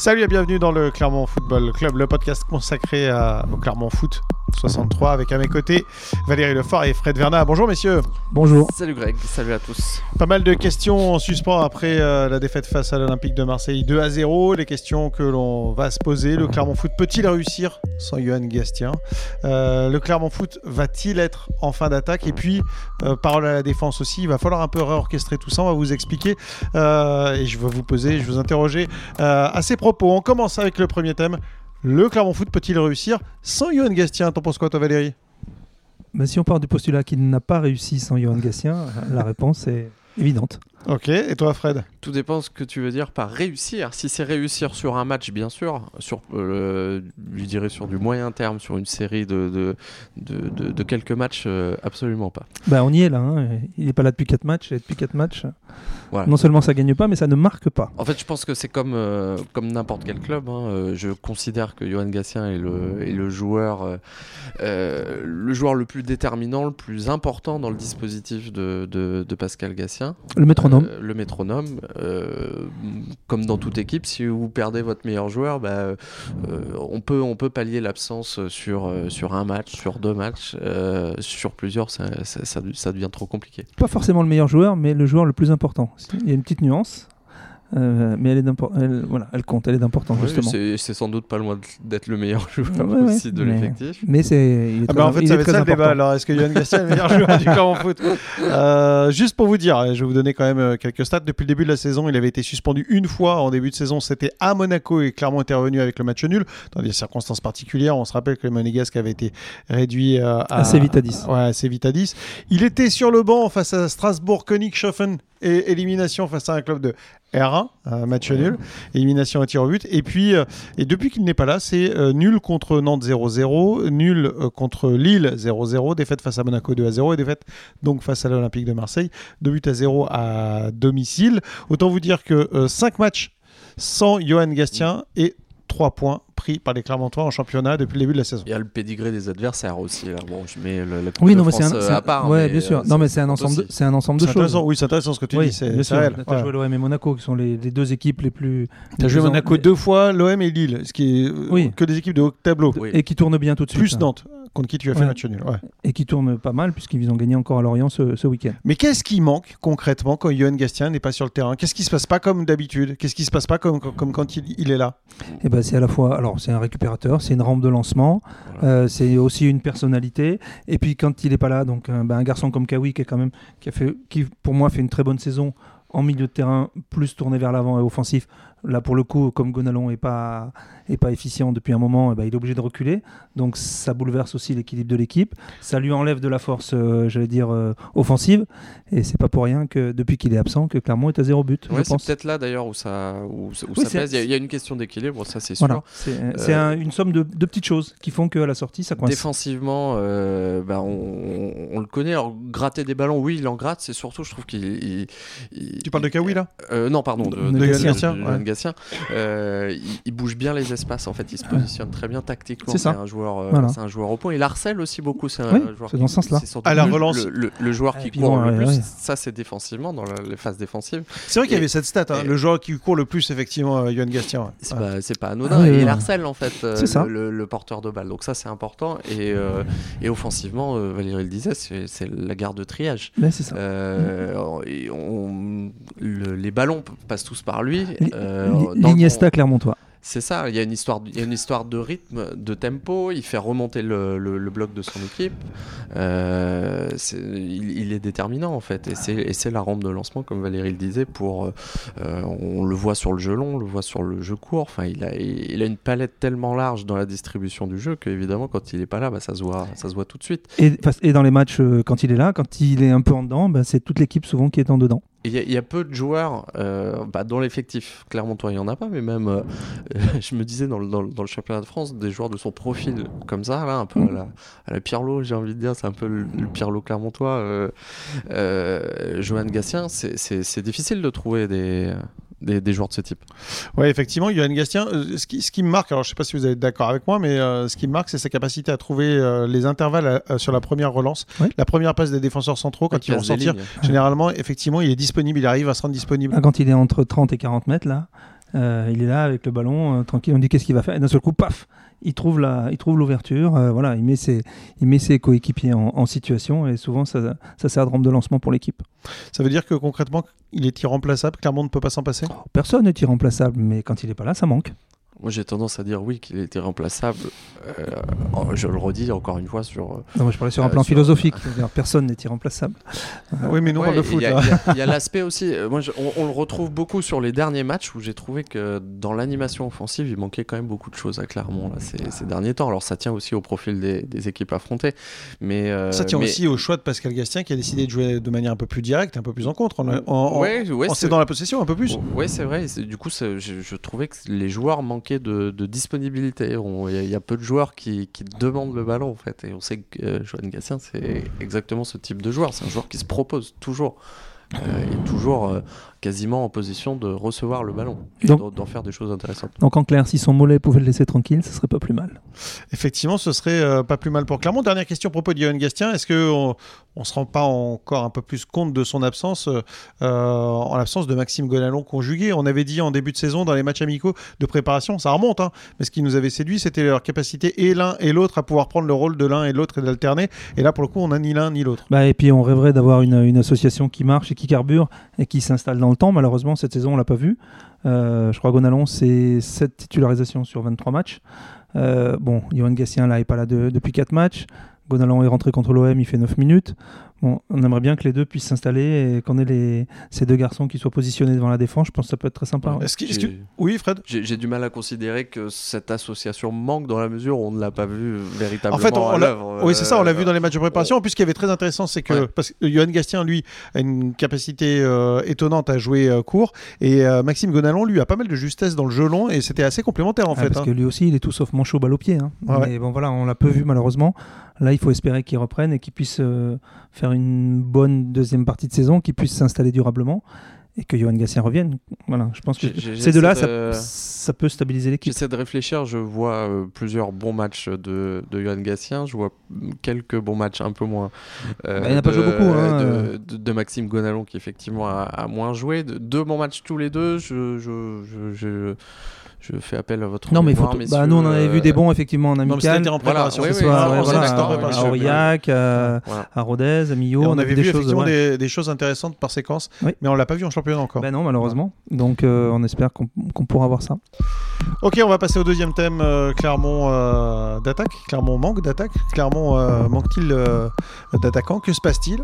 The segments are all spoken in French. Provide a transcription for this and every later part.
Salut et bienvenue dans le Clermont Football Club, le podcast consacré à, au Clermont Foot 63 avec à mes côtés Valérie Lefort et Fred Vernat. Bonjour messieurs. Bonjour. Salut Greg, salut à tous. Pas mal de questions en suspens après euh, la défaite face à l'Olympique de Marseille 2 à 0. Les questions que l'on va se poser. Le Clermont Foot peut-il réussir sans Johan Gastien? Euh, Le Clermont Foot va-t-il être en fin d'attaque? Et puis, euh, parole à la défense aussi, il va falloir un peu réorchestrer tout ça. On va vous expliquer euh, et je vais vous poser, je vais vous interroger euh, à ces propos. On commence avec le premier thème. Le Clermont Foot peut-il réussir sans Johan Gastien? T'en penses quoi, toi, Valérie? Bah, si on part du postulat qu'il n'a pas réussi sans Johan Gatien, la réponse est évidente. Ok. Et toi, Fred? Tout dépend ce que tu veux dire par réussir. Si c'est réussir sur un match, bien sûr, sur, euh, je dirais sur du moyen terme, sur une série de, de, de, de- de quelques matchs, euh, absolument pas. Bah, on y est là. hein. Il n'est pas là depuis 4 matchs. Et depuis 4 matchs, Voilà. non seulement ça gagne pas, mais ça ne marque pas. En fait, je pense que c'est comme, euh, comme n'importe quel club. hein. Je considère que Johan Gatien est le, est le, joueur, le joueur le plus déterminant, le plus important dans le dispositif de, de, de Pascal Gatien. Le métronome. Euh, le métronome. euh, comme dans toute équipe, si vous perdez votre meilleur joueur, bah, euh, on, peut, on peut pallier l'absence sur, sur un match, sur deux matchs. sur plusieurs, ça, ça, ça- ça devient trop compliqué. Pas forcément le meilleur joueur, mais le joueur le plus important. Il y a une petite nuance. Euh, mais elle, est elle, voilà, elle compte, elle est d'importante Oui, justement. c'est sans doute pas loin d'être le meilleur joueur Ouais, ouais, aussi de l'effectif. Mais c'est. Ah bah en fait, il ça est va être très ça le débat. Alors, est-ce que Johan Gastien est le meilleur joueur du Clermont Foot? Euh, Juste pour vous dire, je vais vous donner quand même euh, quelques stats. Depuis le début de la saison, il avait été suspendu une fois en début de saison. C'était à Monaco et Clermont était revenu avec le match nul dans des circonstances particulières. On se rappelle que le Monégasque avait été réduit euh, à Assez vite à 10. Ouais, assez vite à 10. Il était sur le banc face à Strasbourg, Königshofen et élimination face à un club de R1, un match nul, élimination à tir au but. Et puis, euh, et depuis qu'il n'est pas là, c'est euh, nul contre Nantes 0-0, nul euh, contre Lille 0-0, défaite face à Monaco 2-0 et défaite donc face à l'Olympique de Marseille, 2 buts à 0 à domicile. Autant vous dire que 5 matchs sans Johan Gastien et 3 points pris par les Clermontois en championnat depuis le début de la saison. Il y a le pédigré des adversaires aussi. Là. Bon, je mets le, la Coupe Oui, de non, mais c'est France un. euh, à part. ouais, mais, bien sûr. euh, non, mais c'est un ensemble. C'est un ensemble de choses. intéressant, oui, c'est intéressant ce que tu oui, dis, c'est bien c'est sûr. réel. T'as Ouais. joué l'OM et Monaco, qui sont les, les deux équipes les plus. T'as joué Monaco deux fois, l'OM et Lille, ce qui est euh, Oui. que des équipes de haut tableau. Oui. Et qui tournent bien tout de suite. Plus hein. Nantes, contre qui tu as fait Ouais. match nul. ouais. Et qui tournent pas mal, puisqu'ils ont gagné encore à Lorient ce, ce week-end. Mais qu'est-ce qui manque concrètement quand Johan Gastien n'est pas sur le terrain? Qu'est-ce qui se passe pas comme d'habitude? Qu'est-ce qui se passe pas comme, comme, comme quand il, il est là? Et ben c'est à la fois, alors c'est un récupérateur, c'est une rampe de lancement, Voilà. euh, c'est aussi une personnalité. Et puis quand il est pas là, donc un, ben, un garçon comme Kawi qui est quand même, qui a fait, qui pour moi fait une très bonne saison en milieu de terrain, plus tourné vers l'avant et offensif. Là pour le coup, comme Gonalon est pas est pas efficient depuis un moment, eh ben, il est obligé de reculer. Donc ça bouleverse aussi l'équilibre de l'équipe. Ça lui enlève de la force, euh, j'allais dire euh, offensive. Et c'est pas pour rien que depuis qu'il est absent, que Clermont est à zéro but. Ouais, c'est peut-être là d'ailleurs où ça, où, où Oui, ça pèse. Il y a- il y, a une question d'équilibre, ça c'est sûr. Voilà, c'est un- une somme de, de petites choses qui font qu'à la sortie, ça coince. Défensivement, euh, bah, on, on le connaît. Alors, gratter des ballons, oui, il en gratte. C'est surtout, je trouve qu'il. Tu parles de Kawi là Euh, non, pardon, de, De de Gatien, Gatien, de ouais. Johan Gatien. Euh, il, il bouge bien les espaces. En fait, il se positionne très bien tactiquement. C'est ça. un joueur, euh, Voilà. c'est un joueur au point. Il harcèle aussi beaucoup. C'est un Oui, joueur c'est dans ce sens-là. À la le- relance. Le, le- le joueur qui court bon, le ouais, plus, ouais. ça c'est défensivement dans la- les phases défensives. C'est vrai qu'il y avait cette stat, hein, et- le joueur qui court le plus effectivement, euh, Johan Gastien. ouais. C'est Ouais. pas, c'est pas anodin. Ah oui, et il harcèle en fait C'est ça. le, porteur de balle. Donc ça c'est important. Et, et offensivement, Valérie le disait, c'est c'est la garde de triage. Mais c'est ça. Euh, et on- le- les ballons passent tous par lui. Euh, L'Iniesta Clermontois. C'est ça, il y, a une histoire, il y a une histoire de rythme, de tempo, il fait remonter le, le- le bloc de son équipe. Euh, il, il est déterminant en fait, et c'est, la rampe de lancement, comme Valérie le disait, pour, euh, on le voit sur le jeu long, on le voit sur le jeu court, enfin, il, a, il a une palette tellement large dans la distribution du jeu qu'évidemment quand il est pas là, bah, ça, se voit, ça se voit tout de suite. Et, dans les matchs, quand il est là, quand il est un peu en dedans, ben, c'est toute l'équipe souvent qui est en dedans. Il y, a- peu de joueurs euh, bah, dans l'effectif. Clermontois, il n'y en a pas, mais même, euh, je me disais, dans le, dans, championnat de France, des joueurs de son profil comme ça, là, un peu à la, à la j'ai envie de dire, c'est un peu le, le Pirlo Clermontois. Euh, euh, Johan Gatien, c'est difficile de trouver des, des, des joueurs de ce type. Ouais, effectivement, Johan Gastien, euh, ce, qui, ce qui me marque, alors je sais pas si vous êtes d'accord avec moi, mais euh, ce qui me marque, c'est sa capacité à trouver euh, les intervalles euh, sur la première relance, la première passe des défenseurs centraux quand ils vont sortir. lignes. Généralement, effectivement, il est disponible, il arrive à se rendre disponible. Ah, Quand il est entre 30 et 40 mètres, là, Euh, il est là avec le ballon, euh, tranquille. On dit qu'est-ce qu'il va faire? Et d'un seul coup, paf, il trouve la, il trouve l'ouverture. euh, voilà, il met ses, il met ses coéquipiers en, en situation et souvent ça, ça sert de rampe de lancement pour l'équipe. Ça veut dire que concrètement, il est irremplaçable? Clermont ne peut pas s'en passer? Personne n'est irremplaçable, mais quand il est pas là, ça manque. Moi, j'ai tendance à dire oui qu'il était remplaçable. Euh, je le redis encore une fois sur. euh, Non, moi, je parlais sur un Euh, plan sur- philosophique. Personne n'est irremplaçable. Oui, mais nous on Ouais, et foot. Il y a- là. il y a- l'aspect aussi. Moi, je- on, on le retrouve beaucoup sur les derniers matchs où j'ai trouvé que dans l'animation offensive, il manquait quand même beaucoup de choses à Clermont là, ces, ces derniers temps. Alors, ça tient aussi au profil des, des équipes affrontées, mais euh, Ça tient mais- aussi au choix de Pascal Gastien qui a décidé de jouer de manière un peu plus directe, un peu plus en contre, en, en, Ouais, ouais, en c'est- cédant la possession un peu plus. Oui, c'est vrai. Du coup, je trouvais que les joueurs manquaient de, de disponibilité. On- Il y, a- il y a peu de joueurs qui, qui demandent le ballon, en fait. Et on sait que euh, Johan Gatien, c'est exactement ce type de joueur. C'est un joueur qui se propose toujours. Euh, et toujours euh, quasiment en position de recevoir le ballon et Donc- d'en- faire des choses intéressantes. Donc en clair, si son mollet pouvait le laisser tranquille, ce serait pas plus mal. Effectivement, ce serait euh, pas plus mal pour Clermont. Dernière question à propos de Johan Gastien. Est-ce qu'on on se rend pas encore un peu plus compte de son absence euh, en l'absence de Maxime Gonalon conjugué On avait dit en début de saison dans les matchs amicaux de préparation, ça remonte, hein, mais ce qui nous avait séduit, c'était leur capacité et l'un et l'autre à pouvoir prendre le rôle de l'un et l'autre et d'alterner. Et là, pour le coup, on n'a ni l'un ni l'autre. Bah, et puis on rêverait d'avoir une, association qui marche et qui carbure et qui s'installe dans le temps. Malheureusement, cette saison, on l'a pas vu. Euh, je crois Gonalon, c'est 7 titularisations sur 23 matchs. Euh, bon, Johan Gassien, là, est pas là de- depuis 4 matchs. Gonalon est rentré contre l'OM, il fait 9 minutes. Bon, on aimerait bien que les deux puissent s'installer et qu'on ait les, ces deux garçons qui soient positionnés devant la défense. Je pense que ça peut être très sympa. ouais. Est-ce que- est-ce que- J'ai- Oui, Fred? J'ai du mal à considérer que cette association manque dans la mesure où on ne l'a pas vu véritablement En fait, on à l'a- l'œuvre. Oui, c'est ça, on l'a Euh, vu dans les matchs de préparation. En plus, ce qui avait très intéressant, c'est que Ouais. parce que Johan Gastien, lui, a une capacité euh, étonnante à jouer euh, court, et euh, Maxime Gonalon, lui, a pas mal de justesse dans le jeu long, et c'était assez complémentaire en Ah, fait. parce hein. que lui aussi, il est tout sauf manchot balle au pied. hein. Ouais. Mais bon, voilà, on l'a peu vu malheureusement. Là, il faut espérer qu'il reprenne et qu'il puisse euh, faire une bonne deuxième partie de saison, qu'il puisse s'installer durablement et que Johan Gassien revienne. Voilà, je pense que ces deux-là, j'essaie ça, peut stabiliser l'équipe. J'essaie de réfléchir, je vois euh, plusieurs bons matchs de, de Johan Gatien, je vois quelques bons matchs un peu moins. euh, Bah, il n'a pas de- joué beaucoup, hein, de, Maxime Gonalon qui effectivement a, a moins joué. De- deux bons matchs tous les deux, je, je, je, je, je fais appel à votre Non, mais il faut mémoire, bah, messieurs, nous, on en avait vu des euh, bons effectivement en Non, amical. en Voilà, préparation. oui, que oui, soit oui, on voilà, à- préparation. à Aurillac, à, Voilà. à Rodez, à Millau. On, a avait vu vu des choses. effectivement ouais. des, des choses intéressantes par séquence, Oui. mais on l'a pas vu en championnat encore. Ben non, malheureusement. Donc, euh, on espère qu'on qu'on pourra voir ça. Ok, on va passer au deuxième thème. euh, Clermont euh, d'attaque. Clermont manque d'attaque. Clermont euh, manque-t-il euh, d'attaquants? Que se passe-t-il?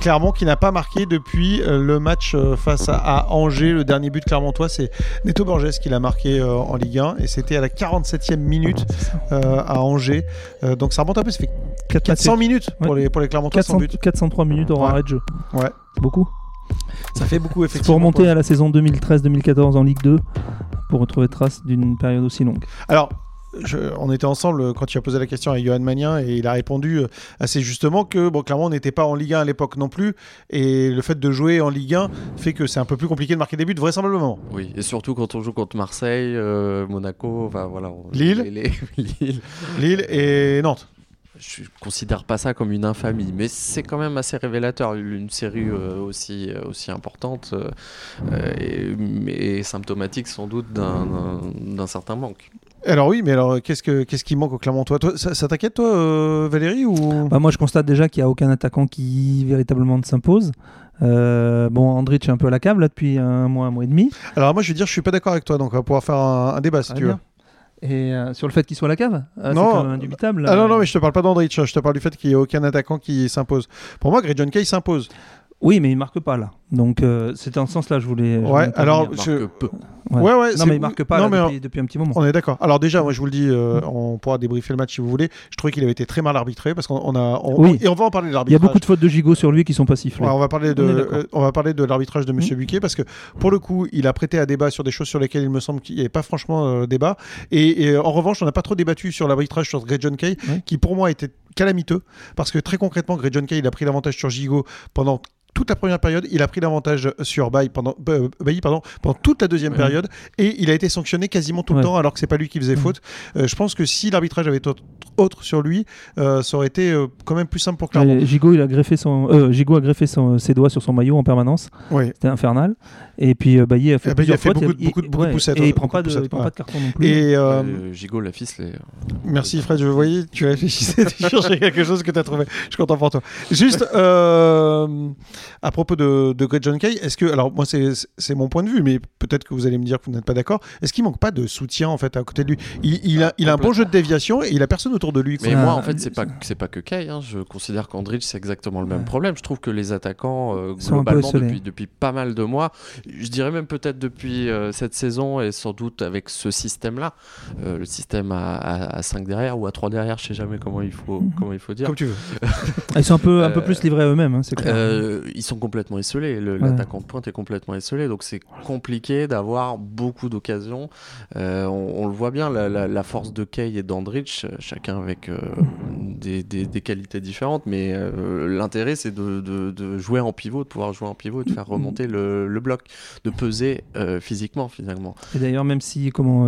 Clermont qui n'a pas marqué depuis euh, le match euh, face à, à Angers. Le dernier but clermontois, c'est Neto Borges qui l'a marqué euh, en Ligue 1 et c'était à la 47e minute euh, à Angers. Euh, donc ça remonte un peu. Ça fait 4 400 minutes pour Ouais. les pour les Clermontois sans 400 but. 403 minutes Ouais. arrêt de jeu. Ouais. Beaucoup. Ça fait beaucoup effectivement. faut remonter pour- à la saison 2013-2014 en Ligue 2 pour retrouver trace d'une période aussi longue. Alors, je- on était ensemble quand tu as posé la question à Johan Magnin et il a répondu euh, assez justement que bon, clairement on n'était pas en Ligue 1 à l'époque non plus et le fait de jouer en Ligue 1 fait que c'est un peu plus compliqué de marquer des buts vraisemblablement. Oui, et surtout quand on joue contre Marseille, euh, Monaco, enfin, voilà, on- Lille. les- les- Lille. Lille et Nantes. Je considère pas ça comme une infamie, mais c'est quand même assez révélateur. Une série euh, aussi, euh, aussi importante euh, et, mais symptomatique sans doute d'un- certain manque. Alors oui, mais alors qu'est-ce que qu'est-ce qui manque au Clermontois? Toi, Ça, ça t'inquiète toi, euh, Valérie ou? Bah, moi, je constate déjà qu'il n'y a aucun attaquant qui véritablement ne s'impose. Euh, bon, Andrich est un peu à la cave là depuis un mois, un mois et demi. Alors moi je vais dire je suis pas d'accord avec toi donc on va pouvoir faire un, un débat si tu veux. Et euh, sur le fait qu'il soit à la cave Ah, Non. C'est quand même indubitable. Ah non non mais je te parle pas d'Andrich, je te parle du fait qu'il n'y ait aucun attaquant qui s'impose. Pour moi Greg John Kay s'impose. Oui, mais il marque pas là. Donc, euh, c'était en ce sens-là, je voulais. je Ouais, alors, intervenir. Il marque je- peu. Ouais. Ouais ouais. Non, c'est- mais il marque pas non, là, mais depuis, depuis un petit moment. On est d'accord. Alors déjà, moi je vous le dis, euh, on pourra débriefer le match si vous voulez. Je trouvais qu'il avait été très mal arbitré parce qu'on on a, on- Oui. et on va en parler de Il y a l'arbitrage. beaucoup de fautes de gigot sur lui qui sont pas sifflées. Ouais, on va parler de, On euh, on va parler de l'arbitrage de Monsieur Mhm. Buquet parce que pour le coup, il a prêté à débat sur des choses sur lesquelles il me semble qu'il n'y avait pas franchement euh, débat. Et, et, en revanche, on n'a pas trop débattu sur l'arbitrage sur Greg John Kay, qui pour moi était calamiteux parce que très concrètement, Greg John Kay, il a pris l'avantage sur Gigot pendant toute la première période, il a pris pris l'avantage sur Bailly pendant, euh, Bailly, pardon, pendant toute la deuxième Ouais. période et il a été sanctionné quasiment tout le Ouais. temps alors que c'est pas lui qui faisait Ouais. faute. Euh, je pense que si l'arbitrage avait été autre, autre sur lui, euh, ça aurait été euh, quand même plus simple pour Clermont. Gigot, il a greffé son, euh, Gigot a greffé son- ses doigts sur son maillot en permanence. Oui. C'était infernal. Et puis euh, Bailly a fait il a plusieurs fait fautes. beaucoup de- il- beaucoup de- beaucoup de ouais, poussettes, Et il prend pas de il prend pas de carton non plus. Et euh, Euh, Gigot l'a ficelé. Merci Fred, je voyais, tu réfléchissais, tu cherchais quelque chose que tu as trouvé. Je suis content pour toi. Juste euh, à propos de, de Greg John Kay, est-ce que, alors moi c'est c'est mon point de vue, mais peut-être que vous allez me dire que vous n'êtes pas d'accord, est-ce qu'il manque pas de soutien en fait à côté de lui? Il, il a, il a un bon jeu de déviation et il a personne autour de lui. quoi. Mais Ah, moi, en fait, c'est pas c'est pas que Kay. hein. Je considère qu'Andrich c'est exactement le même Ouais. problème. Je trouve que les attaquants euh, globalement depuis depuis pas mal de mois, je dirais même peut-être depuis euh, cette saison et sans doute avec ce système-là, euh, le système à, à, 5 derrière ou à 3 derrière, je sais jamais comment il faut Mhm. comment il faut dire. Comme tu veux. Ils sont un peu, un peu Euh, plus livrés à eux-mêmes, hein, c'est clair. Euh, ils sont complètement Le- Ouais. L'attaquant de pointe est complètement esselé, donc c'est compliqué d'avoir beaucoup d'occasions. Euh, on, on le voit bien, la, la- la force de Kay et d'Andrich, euh, chacun avec euh, des, des- des qualités différentes, mais euh, l'intérêt c'est de, de- de jouer en pivot, de pouvoir jouer en pivot et de faire remonter le, le bloc, de peser physiquement finalement. Et d'ailleurs, même si, comment,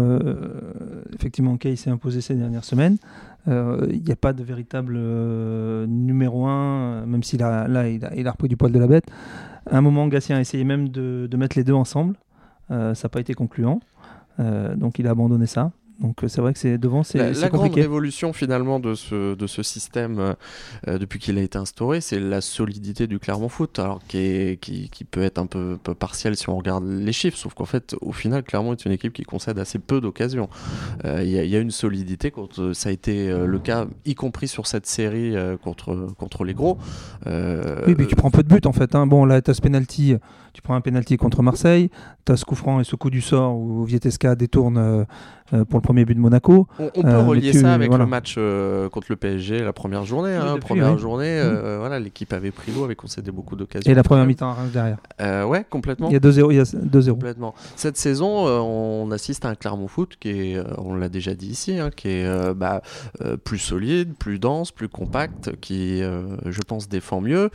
effectivement, Kay s'est imposé ces dernières semaines, euh, il n'y a pas de véritable euh, numéro un, même s'il a, là, il a, il a repris du poil de la bête. Un moment, Gatien a essayé même de, de mettre les deux ensemble. Euh, ça n'a pas été concluant. Euh, donc, il a abandonné ça. Donc, euh, c'est vrai que c'est devant, c'est La, la grande révolution finalement de ce, de ce système euh, euh, depuis qu'il a été instauré, c'est la solidité du Clermont Foot, alors qui, est- qui, qui peut être un peu, peu partielle si on regarde les chiffres, sauf qu'en fait au final Clermont est une équipe qui concède assez peu d'occasions. Euh, Il y, a- il y a une solidité, quand, euh, ça a été le cas y compris sur cette série euh, contre, contre les gros. Oui, mais tu prends peu de buts en fait. hein. Bon, là, tu as ce penalty, tu prends un penalty contre Marseille, tu as ce coup franc et ce coup du sort où Vietesca détourne euh, euh, pour le premier but de Monaco. On, on peut Euh, relier tu- ça avec voilà. le match euh, contre le PSG, la première journée. Oui, hein, depuis, première journée, euh, voilà, l'équipe avait pris l'eau, avait concédé beaucoup d'occasions. Et la première mi-temps derrière. Ouais, complètement. Il y a 2-0. il y a 2-0. Complètement. Cette saison, on assiste à un Clermont Foot qui est, on l'a déjà dit ici, hein, qui est bah, plus solide, plus dense, plus compact, qui, je pense, défend mieux.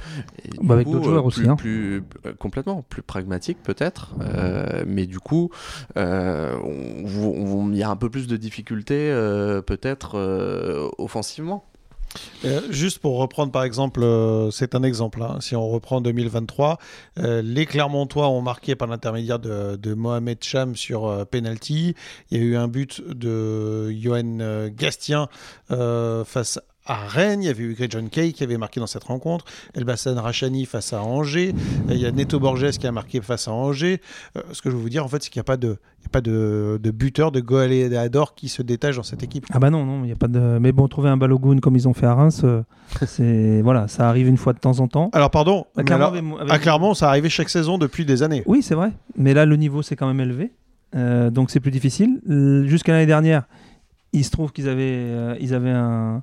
Et Bah, avec d'autres joueurs plus, aussi, hein. plus- complètement, plus pragmatique peut-être. euh, mais du coup, euh, il y a un peu plus de difficultés euh, peut-être offensivement. Juste pour reprendre par exemple, c'est un exemple, hein, si on reprend 2023, euh, les Clermontois ont marqué par l'intermédiaire de, de Mohamed Cham sur penalty. Il y a eu un but de Johan Gastien face à Rennes. Il y avait eu Greg John Kay qui avait marqué dans cette rencontre. Elbassan Rachani face à Angers. Il y a Neto Borges qui a marqué face à Angers. Euh, ce que je veux vous dire en fait, c'est qu'il n'y a pas de, il y a pas de, de buteur, de goaléador qui se détache dans cette équipe. Ah bah non, non, il y a pas de. Mais bon, trouver un Balogun comme ils ont fait à Reims, euh, c'est voilà, ça arrive une fois de temps en temps. Alors pardon, Bah, mais Clermont alors- Ah, clairement, ça arrivait chaque saison depuis des années. Oui, c'est vrai. Mais là, le niveau s'est quand même élevé. Euh, donc c'est plus difficile. Jusqu'à l'année dernière, il se trouve qu'ils avaient, ils avaient un,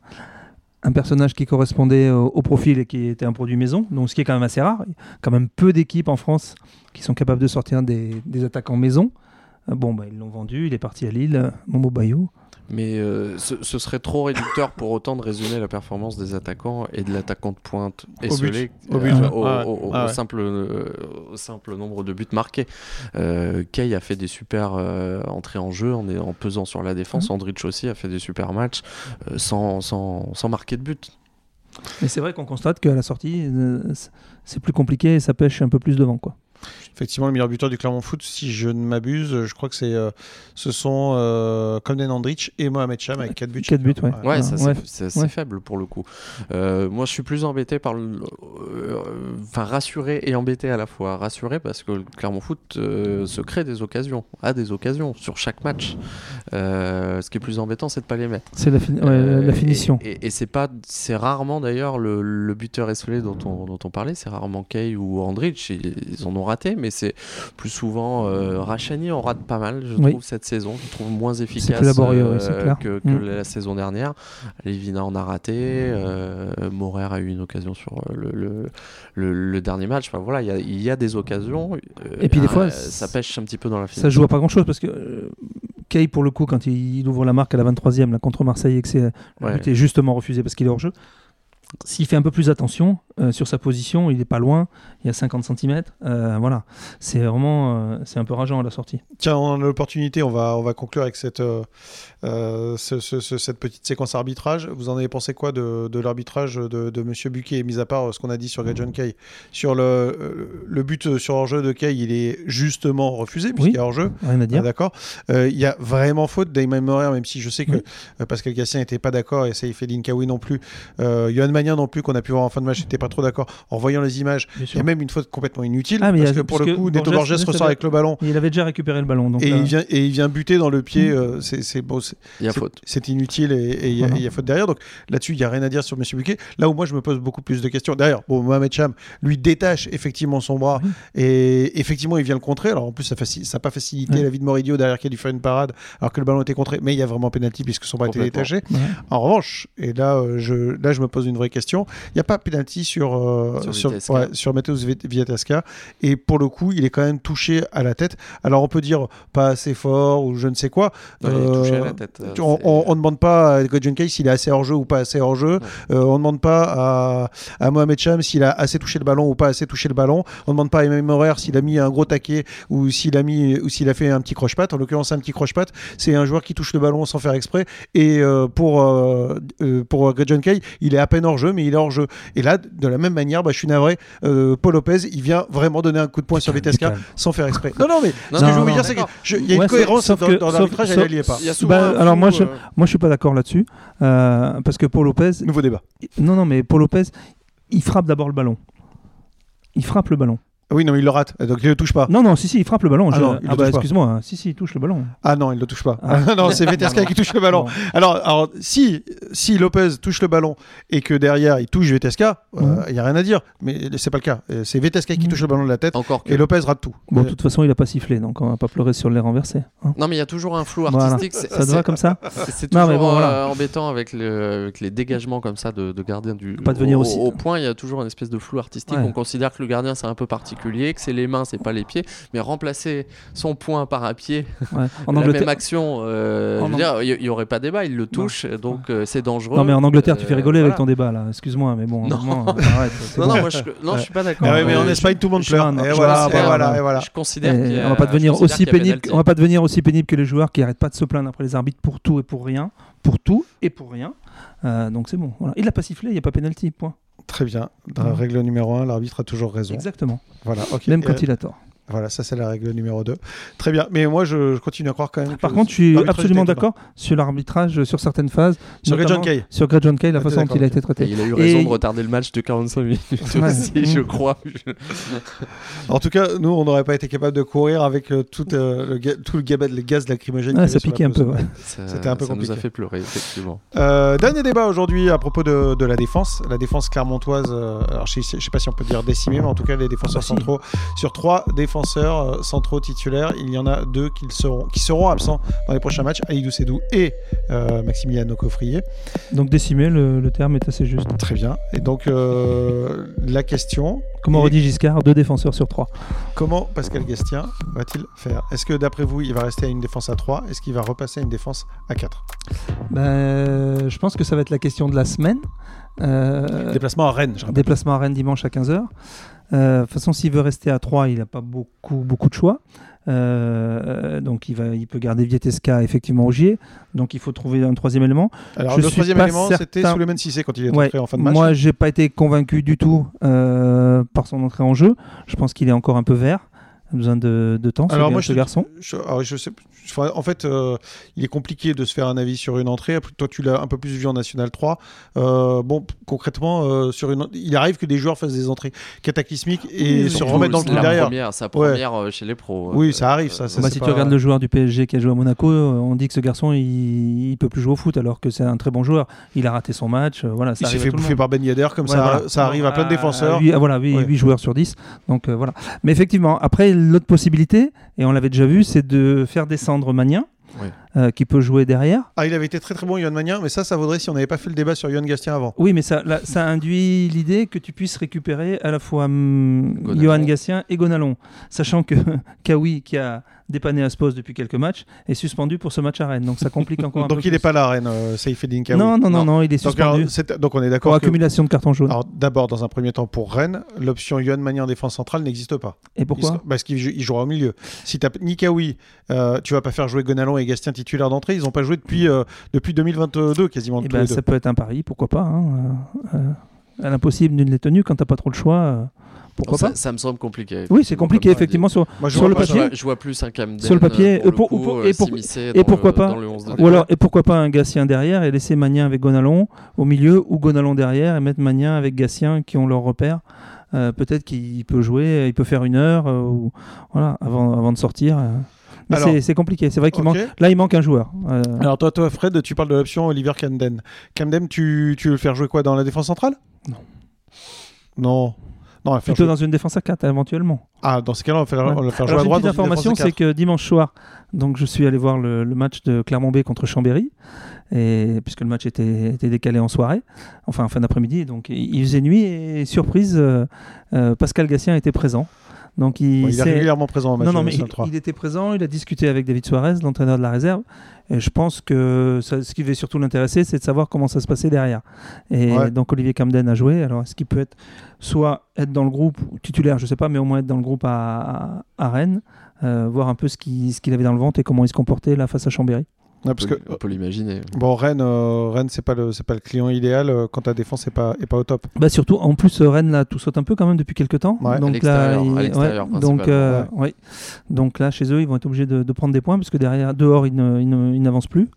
un personnage qui correspondait au, profil et qui était un produit maison. Donc ce qui est quand même assez rare. Il y a quand même peu d'équipes en France qui sont capables de sortir des, des attaquants maison. Euh, bon, bah, ils l'ont vendu. Il est parti à Lille. euh, Momo Bayou. Mais euh, ce, ce serait trop réducteur pour autant de résumer la performance des attaquants et de l'attaquant de pointe esselé Au but. euh, Au but, au, ouais. au- au- Ah au ouais. simple, euh, au simple nombre de buts marqués. Euh, Kay a fait des super euh, entrées en jeu en, en pesant sur la défense. Mhm. Andrich aussi a fait des super matchs euh, sans, sans, sans marquer de but. Mais c'est vrai qu'on constate qu'à la sortie, c'est- c'est plus compliqué et ça pêche un peu plus devant. Quoi. Effectivement, le meilleur buteur du Clermont Foot, si je ne m'abuse, je crois que c'est, euh, ce sont euh, Comden Andrich et Mohamed Cham avec 4 buts. Quatre buts, ouais. Ouais, Ouais, ça, ouais. c'est- c'est assez Ouais. faible pour le coup. Euh, moi, je suis plus embêté par le. euh, Enfin, rassuré et embêté à la fois. Rassuré parce que le Clermont Foot euh, se crée des occasions, a des occasions sur chaque match. Euh, ce qui est plus embêtant, c'est de pas les mettre. C'est la, fin- ouais, la finition. Et, et- et c'est pas, c'est rarement d'ailleurs le, le buteur esselé dont on, dont on parlait, c'est rarement Kay ou Andrich. Ils, ils en ont raté, mais c'est plus souvent euh, Rachani en rate pas mal, je Oui. trouve cette saison. Je trouve moins efficace plus laborieux, euh, oui, c'est clair. que, que Mm. la saison dernière. Lévina en a raté, euh, Morer a eu une occasion sur euh, le, le, le- le dernier match. Enfin voilà, il y a- il y, a des occasions. euh, Et puis des euh, fois, ça pêche un petit peu dans la finale. Ça joue à pas grand chose parce que Kay, pour le coup, quand il, il ouvre la marque à la 23e là, contre Marseille et que c'est, Ouais. justement refusé parce qu'il est hors jeu, s'il fait un peu plus attention, euh, sur sa position, il n'est pas loin, il y a 50 cm. voilà, c'est vraiment euh, c'est un peu rageant à la sortie. Tiens, on a l'opportunité, on va, on va conclure avec cette, euh, euh, ce- ce- ce- cette petite séquence arbitrage. Vous en avez pensé quoi de, de l'arbitrage de, de Monsieur Buquet, mis à part euh, ce qu'on a dit sur Greg John Kay? Sur le, euh, le but sur hors-jeu de Kay, il est justement refusé, puisqu'il y a hors-jeu. Rien à dire. Ah, D'accord. Euh, Il y a vraiment faute d'Ayman Morer, même si je sais que Oui. euh, Pascal Gassien n'était pas d'accord et Saïf El Inkawi non plus. Euh, Johan Magnin non plus, qu'on a pu voir en fin de match, n'était pas trop d'accord. En voyant les images, Bien il y a même une faute complètement inutile. Ah, mais parce a- que pour le coup, Neto Borges- Borges ressort avec le ballon. Il avait déjà récupéré le ballon. Donc Et là- il, vient, et il vient buter dans le pied, euh, c'est c'est bon, c'est- Il y a faute. c'est inutile et il y, a- Voilà. et il y a faute derrière. Donc là-dessus, il n'y a rien à dire sur M. Buquet. Là où moi, je me pose beaucoup plus de questions. D'ailleurs, bon, Mohamed Cham, lui, détache effectivement son bras Oui. et effectivement, il vient le contrer. Alors en plus, ça n'a pas facilité la vie de Moridio derrière qui a dû faire une parade alors que le ballon était contré. Mais il y a vraiment pénalty puisque son bras était détaché. En revanche, et là, euh, je, là, je me pose une vraie question. Il n'y a pas pénalty sur, euh, Sur ouais, sur. Et pour le coup, il est quand même touché à la tête. Alors, on peut dire pas assez fort ou je ne sais quoi. Non, il est touché à Euh, la tête. euh, on, on demande pas à Godjon Kay s'il est assez hors jeu ou pas assez hors jeu. Ouais. on demande pas à, à Mohamed Cham s'il a assez touché le ballon ou pas assez touché le ballon. On demande pas à Emmanuel Morer s'il a mis un gros taquet ou s'il a mis ou s'il a fait un petit croche-patte. En l'occurrence, un petit croche-patte, c'est un joueur qui touche le ballon sans faire exprès. Et euh, pour euh, euh, pour Kay, il est à peine hors jeu, mais il est hors jeu. Et là, de la même manière, bah, je suis navré. euh, Paul Lopez, il vient vraiment donner un coup de poing sur Vitesca sans faire exprès. Non, non, mais Non, ce que non, je veux vous non, dire, c'est qu'il y a une Ouais, cohérence sauf dans, que- dans l'arbitrage, elle n'y est pas. Bah, alors moi, je- euh, Moi, je suis pas d'accord là-dessus. euh, parce que Paul Lopez. Nouveau débat. Non, non, mais Paul Lopez, il frappe d'abord le ballon. Il frappe le ballon. Oui, non, il le rate, donc il le touche pas. Non, non, si, si, il frappe le ballon. Ah Je- non, il le bah, touche pas. excuse-moi. hein. Si, si, il touche le ballon. Ah non, il ne le touche pas. Ah. non, c'est Vetesca qui touche le ballon. Bon. Alors, alors si, si Lopez touche le ballon et que derrière il touche Vetesca, il Mhm. n'y a rien à dire. Mais c'est pas le cas. Euh, C'est Vetesca qui Mhm. touche le ballon de la tête Encore que. et Lopez rate tout. Bon, Euh, de toute façon, il a pas sifflé, donc on va pas pleurer sur les renversés. hein. Non, mais il y a toujours un flou artistique. Ça te va comme ça C'est Non, toujours mais bon, euh, voilà. embêtant avec, le- avec les dégagements comme ça de, de gardiens du. Pas devenir au, aussi- Au point, il y a toujours une espèce de flou artistique. On considère que le gardien c'est un peu particulier, que c'est les mains, c'est pas les pieds. Mais remplacer son point par un pied, Ouais. En la Angleterre. même action, euh, En je veux Ang- dire, il y, aurait pas débat. Il le touche, donc euh, c'est dangereux. Non, mais en Angleterre, tu fais Euh, rigoler avec ton débat là. Excuse-moi, mais bon, Non. moment, euh, arrête, Non, bon. non, moi je, non, je suis pas d'accord. Ah ouais, mais en Espagne, tout le monde je- pleure. Et voilà, voilà. Je considère on va pas devenir aussi pénible. On va pas devenir aussi pénible que les joueurs qui arrêtent pas de se plaindre après les arbitres pour tout et pour rien, pour tout et pour rien. Euh, donc c'est bon. Voilà. Il a pas sifflé, il y a pas pénalty. Point. Très bien. Dans la Mhm. règle numéro 1, l'arbitre a toujours raison. Exactement. Voilà, ok. Même quand il a tort. Voilà, ça c'est la règle numéro 2. Très bien. Mais moi, je, je continue à croire quand même. Par que contre, je suis absolument d'accord sur l'arbitrage sur certaines phases. Sur Greg John Kay. Sur Greg John Kay, la Ah, façon dont il a été Et traité. il a eu Et- raison de retarder le match de 45 minutes aussi, je Mm. crois. En tout cas, nous, on n'aurait pas été capable de courir avec euh, tout, euh, le, ga- tout le les gaz lacrymogènes. Y ça piquait un peu. ouais. C'était un peu ça nous a fait pleurer, effectivement. Euh, dernier débat aujourd'hui à propos de, de la défense. La défense clermontoise, euh, alors je ne sais pas si on peut dire décimée, mais en tout cas les défenseurs Ah, si. centraux. Sur trois défenseurs euh, centraux titulaires, il y en a deux qui seront, qui seront absents dans les prochains matchs, Aïdou Sédou et euh, Maximiliano Coffrier. Donc décimé, le, le terme est assez juste. Très bien. Et donc euh, la question, Comme on Il est- redit Giscard, deux défenseurs sur trois. comment Pascal Gastien va-t-il faire? Est-ce que d'après vous, il va rester à une défense à 3 Est-ce qu'il va repasser à une défense à 4 Ben, je pense que ça va être la question de la semaine. Euh, Déplacement à Rennes, je rappelle. déplacement à Rennes dimanche à 15h. De toute façon, s'il veut rester à 3, il n'a pas beaucoup, beaucoup de choix. Euh, donc il, va, il peut garder Vietesca effectivement au Gier. Donc il faut trouver un troisième élément. Alors je le troisième élément, c'était certain. Souleymane Cissé quand il est Ouais, entré en fin de match. Moi, j'ai pas été convaincu du tout euh, par son entrée en jeu. Je pense qu'il est encore un peu vert. A besoin de, de temps, ce, Alors gar- moi, ce je, garçon. je- alors, je sais, en fait, euh, il est compliqué de se faire un avis sur une entrée. Après, Toi, tu l'as un peu plus vu en National 3. Euh, bon, concrètement, euh, sur une, il arrive que des joueurs fassent des entrées cataclysmiques et Oui, se remettent dans le la derrière. Première, sa Ouais. première euh, chez les pros. Oui, Euh, ça arrive, ça, ça, Bah, si pas- tu regardes le joueur du PSG qui a joué à Monaco, euh, on dit que ce garçon, il, il peut plus jouer au foot alors que c'est un très bon joueur. Il a raté son match. euh, voilà, ça Il s'est fait bouffer par Ben Yedder, comme Ouais, ça, voilà. ça arrive à plein de défenseurs. huit- ah, voilà, 8, Ouais. joueurs sur 10. Donc euh, voilà. Mais effectivement, après, l'autre possibilité, et on l'avait déjà vu, c'est de faire descendre. Oui. Euh, qui peut jouer derrière. Ah, il avait été très très bon, Yohan Magnin, mais ça, ça vaudrait si on n'avait pas fait le débat sur Yohan Gastien avant. Oui, mais ça, là, ça induit l'idée que tu puisses récupérer à la fois hum. Johan Gatien et Gonalon, sachant que Kawi, qui a dépanné à ce poste depuis quelques matchs, est suspendu pour ce match à Rennes. Donc ça complique encore un peu. Donc il n'est pas là, Rennes, euh, Seyfedine Kaoui. Non, non, non, Non. non, il est Donc, alors, suspendu donc on est pour d'accord que... accumulation de cartons jaunes. Alors d'abord, dans un premier temps, pour Rennes, l'option Yohan Magnin en défense centrale n'existe pas. et Il pourquoi Parce qu'il jou- il jouera au milieu. Si tu ni Kaoui, euh, tu vas pas faire jouer Gonalon et Gastien titulaire d'entrée. Ils n'ont pas joué depuis, euh, depuis 2022 quasiment. Eh tous ben, les deux. ça peut être un pari, pourquoi pas. hein, euh, euh, à l'impossible, nul n'est tenu. Quand t'as pas trop le choix, euh, pourquoi ça, pas ça me semble compliqué. Oui, c'est compliqué, effectivement. Sur... Moi, je sur vois le papier, je vois plus un Camden Sur le papier, pour et pour- le coup, pour- et pour- pourquoi le- pas- dans le 11 de Ou alors, et pourquoi pas un Gatien derrière et laisser Magnin avec Gonalon au milieu ou Gonalon derrière et mettre Magnin avec Gatien qui ont leur repère. Euh, Peut-être qu'il peut jouer, il peut faire une heure euh, ou, voilà, avant, avant de sortir. euh. Mais c'est- compliqué. C'est vrai qu'il manque. Là, il manque un joueur. Euh, Alors toi, toi, Fred, tu parles de l'option Oliver Camden. Camden, tu, tu veux le faire jouer quoi dans la défense centrale? Non. Non. Non, plutôt jouer- dans une défense à 4 éventuellement. Ah, dans ces cas-là, on va faire, Ouais. on va le faire jouer à j'ai une droite. petite dans information, c'est que dimanche soir, donc je suis allé voir le, le match de Clermont-B contre Chambéry, et puisque le match était, était décalé en soirée, enfin en fin d'après-midi, donc il, faisait nuit et surprise, euh, euh, Pascal Gatien était présent. Donc il, quatre. Bon, il est régulièrement présent au match non, non, mais il, National 3. il était présent, il a discuté avec David Suarez, l'entraîneur de la réserve. Et je pense que ça- ce qui va surtout l'intéresser, c'est de savoir comment ça se passait derrière. Et Ouais. donc Olivier Camden a joué. Alors est-ce qu'il peut être soit être dans le groupe ou titulaire, je sais pas, mais au moins être dans le groupe à, à, à Rennes, euh, voir un peu ce qu'il ce qu'il avait dans le ventre et comment il se comportait là face à Chambéry. Ouais, On parce peut- que on peut l'imaginer. bon, Rennes, euh, Rennes, c'est pas le, c'est pas le client idéal euh, quand ta défense est pas, est pas au top. Bah surtout, en plus, euh, Rennes là, tout saute un peu quand même depuis quelques temps. Ouais. À Donc là, l'extérieur, il- à l'extérieur, ouais, donc, euh, donc là, chez eux, ils vont être obligés de, de prendre des points parce que derrière, dehors, ils n'avancent plus.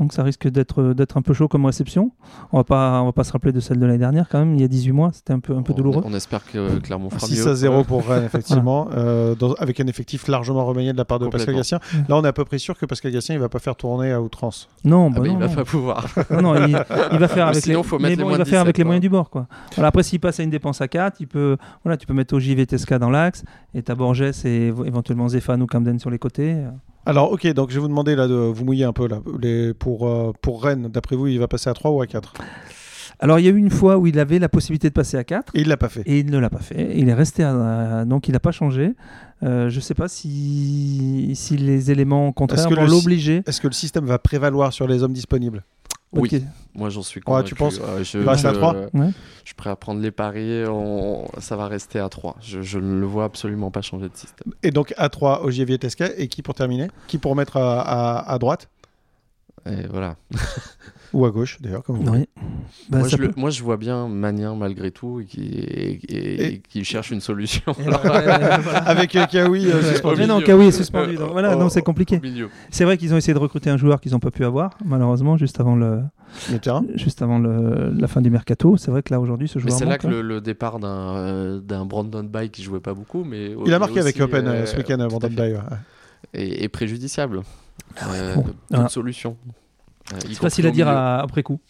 Donc ça risque d'être d'être un peu chaud comme réception. On va pas on va pas se rappeler de celle de l'année dernière quand même. Il y a 18 mois, c'était un peu un peu On- douloureux. On, espère que Clermont fera 6 mieux. à 0 pour Rennes, effectivement, euh, dans- avec un effectif largement remanié de la part de Pascal. Gatien. Là, on est à peu près sûr que Pascal Gatien, il va pas faire tourner à outrance. Non, Ah bah non, il va non. pas pouvoir. Non, non, il, il va faire avec Sinon, les, faut mais les bon, il va faire avec 17, les moyens du bord quoi. Voilà, après s'il passe à une dépense à 4, il peut voilà, tu peux mettre Ogive Tesca dans l'axe et t'as Borges et éventuellement Zéphane ou Camden sur les côtés. Alors, ok, donc je vais vous demander là, de vous mouiller un peu là. Les, pour, euh, pour Rennes, d'après vous, il va passer à 3 ou à 4 Alors il y a eu une fois où il avait la possibilité de passer à 4 Et il l'a pas fait. et il ne l'a pas fait. Il est resté à, donc il n'a pas changé. Euh, je ne sais pas si, si les éléments contraires vont l'obliger. Est-ce que le système va prévaloir sur les hommes disponibles? Oui. Ok. Moi, j'en suis Ouais, convaincu. tu penses Euh, je, Il va rester à je- trois Ouais. Je suis prêt à prendre les paris. on- Ça va rester à 3. Je, je ne le vois absolument pas changer de système. Et donc à 3, Ogier Tesca. Et qui pour terminer? Qui pour mettre à, à- à droite? Et voilà. Ou à gauche, d'ailleurs, comme vous voulez. Oui. Bah, moi, je le- peut- moi, je vois bien Magnin malgré tout et qui, et- et- Et- et qui cherche une solution. Et ouais. Avec euh, Kaoui euh, Ouais. suspendu. Mais non. Kawi est suspendu. donc Euh, voilà, oh, non, c'est compliqué. C'est vrai qu'ils ont essayé de recruter un joueur qu'ils n'ont pas pu avoir, malheureusement, juste avant, le, Le terrain. juste avant le- la fin du mercato. C'est vrai que là, aujourd'hui, ce joueur c'est là que hein. le, le départ d'un euh, d'un Brandon Bay qui jouait pas beaucoup, mais Il a marqué avec Open euh, ce week-end, Brandon. Bay, ouais. est, est préjudiciable. Euh, bon. toute Ah. solution. Euh, C'est facile à dire à- après coup.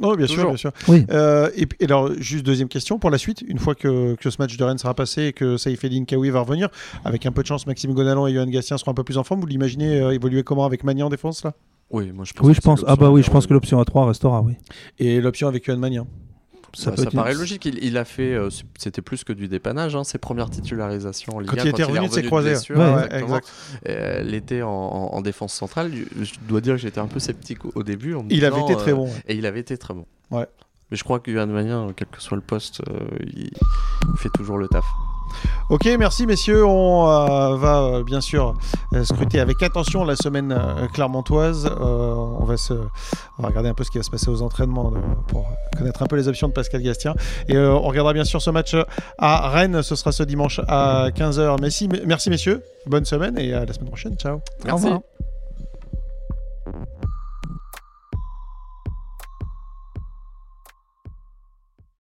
Non, bien sûr, bien sûr. Oui. Euh, et, alors, juste deuxième question pour la suite. Une fois que, que ce match de Rennes sera passé et que Saïfedine Kaoui va revenir, avec un peu de chance, Maxime Gonalon et Johan Gastien seront un peu plus en forme. Vous l'imaginez euh, évoluer comment avec Magnin en défense là? Oui, moi je pense. Oui, que je c'est pense. Ah l'option bah oui, je pense que l'option A3 restera, oui. Et l'option avec Johan Magnin Ça, peut ça être- paraît logique. Il, il a fait, euh, c'était plus que du dépannage, hein, ses premières titularisations en Ligue Quand 1, il était est revenu de ses de croisés. blessure, Ouais, ouais, exact. Euh, L'été en, en- en défense centrale, je dois dire que j'étais un peu sceptique au, début. en Il avait été très euh, bon. ouais. Et il avait été très bon. Ouais. Mais je crois que Johan Magnin, quel que soit le poste, euh, il il fait toujours le taf. Ok, merci messieurs. On euh, va euh, bien sûr euh, scruter avec attention la semaine euh, clermontoise. Euh, on, va se, on va regarder un peu ce qui va se passer aux entraînements pour connaître un peu les options de Pascal Gastien. Et euh, on regardera bien sûr ce match à Rennes. Ce sera ce dimanche à 15h. Merci, merci messieurs. Bonne semaine et à la semaine prochaine. Ciao. Au Merci. revoir.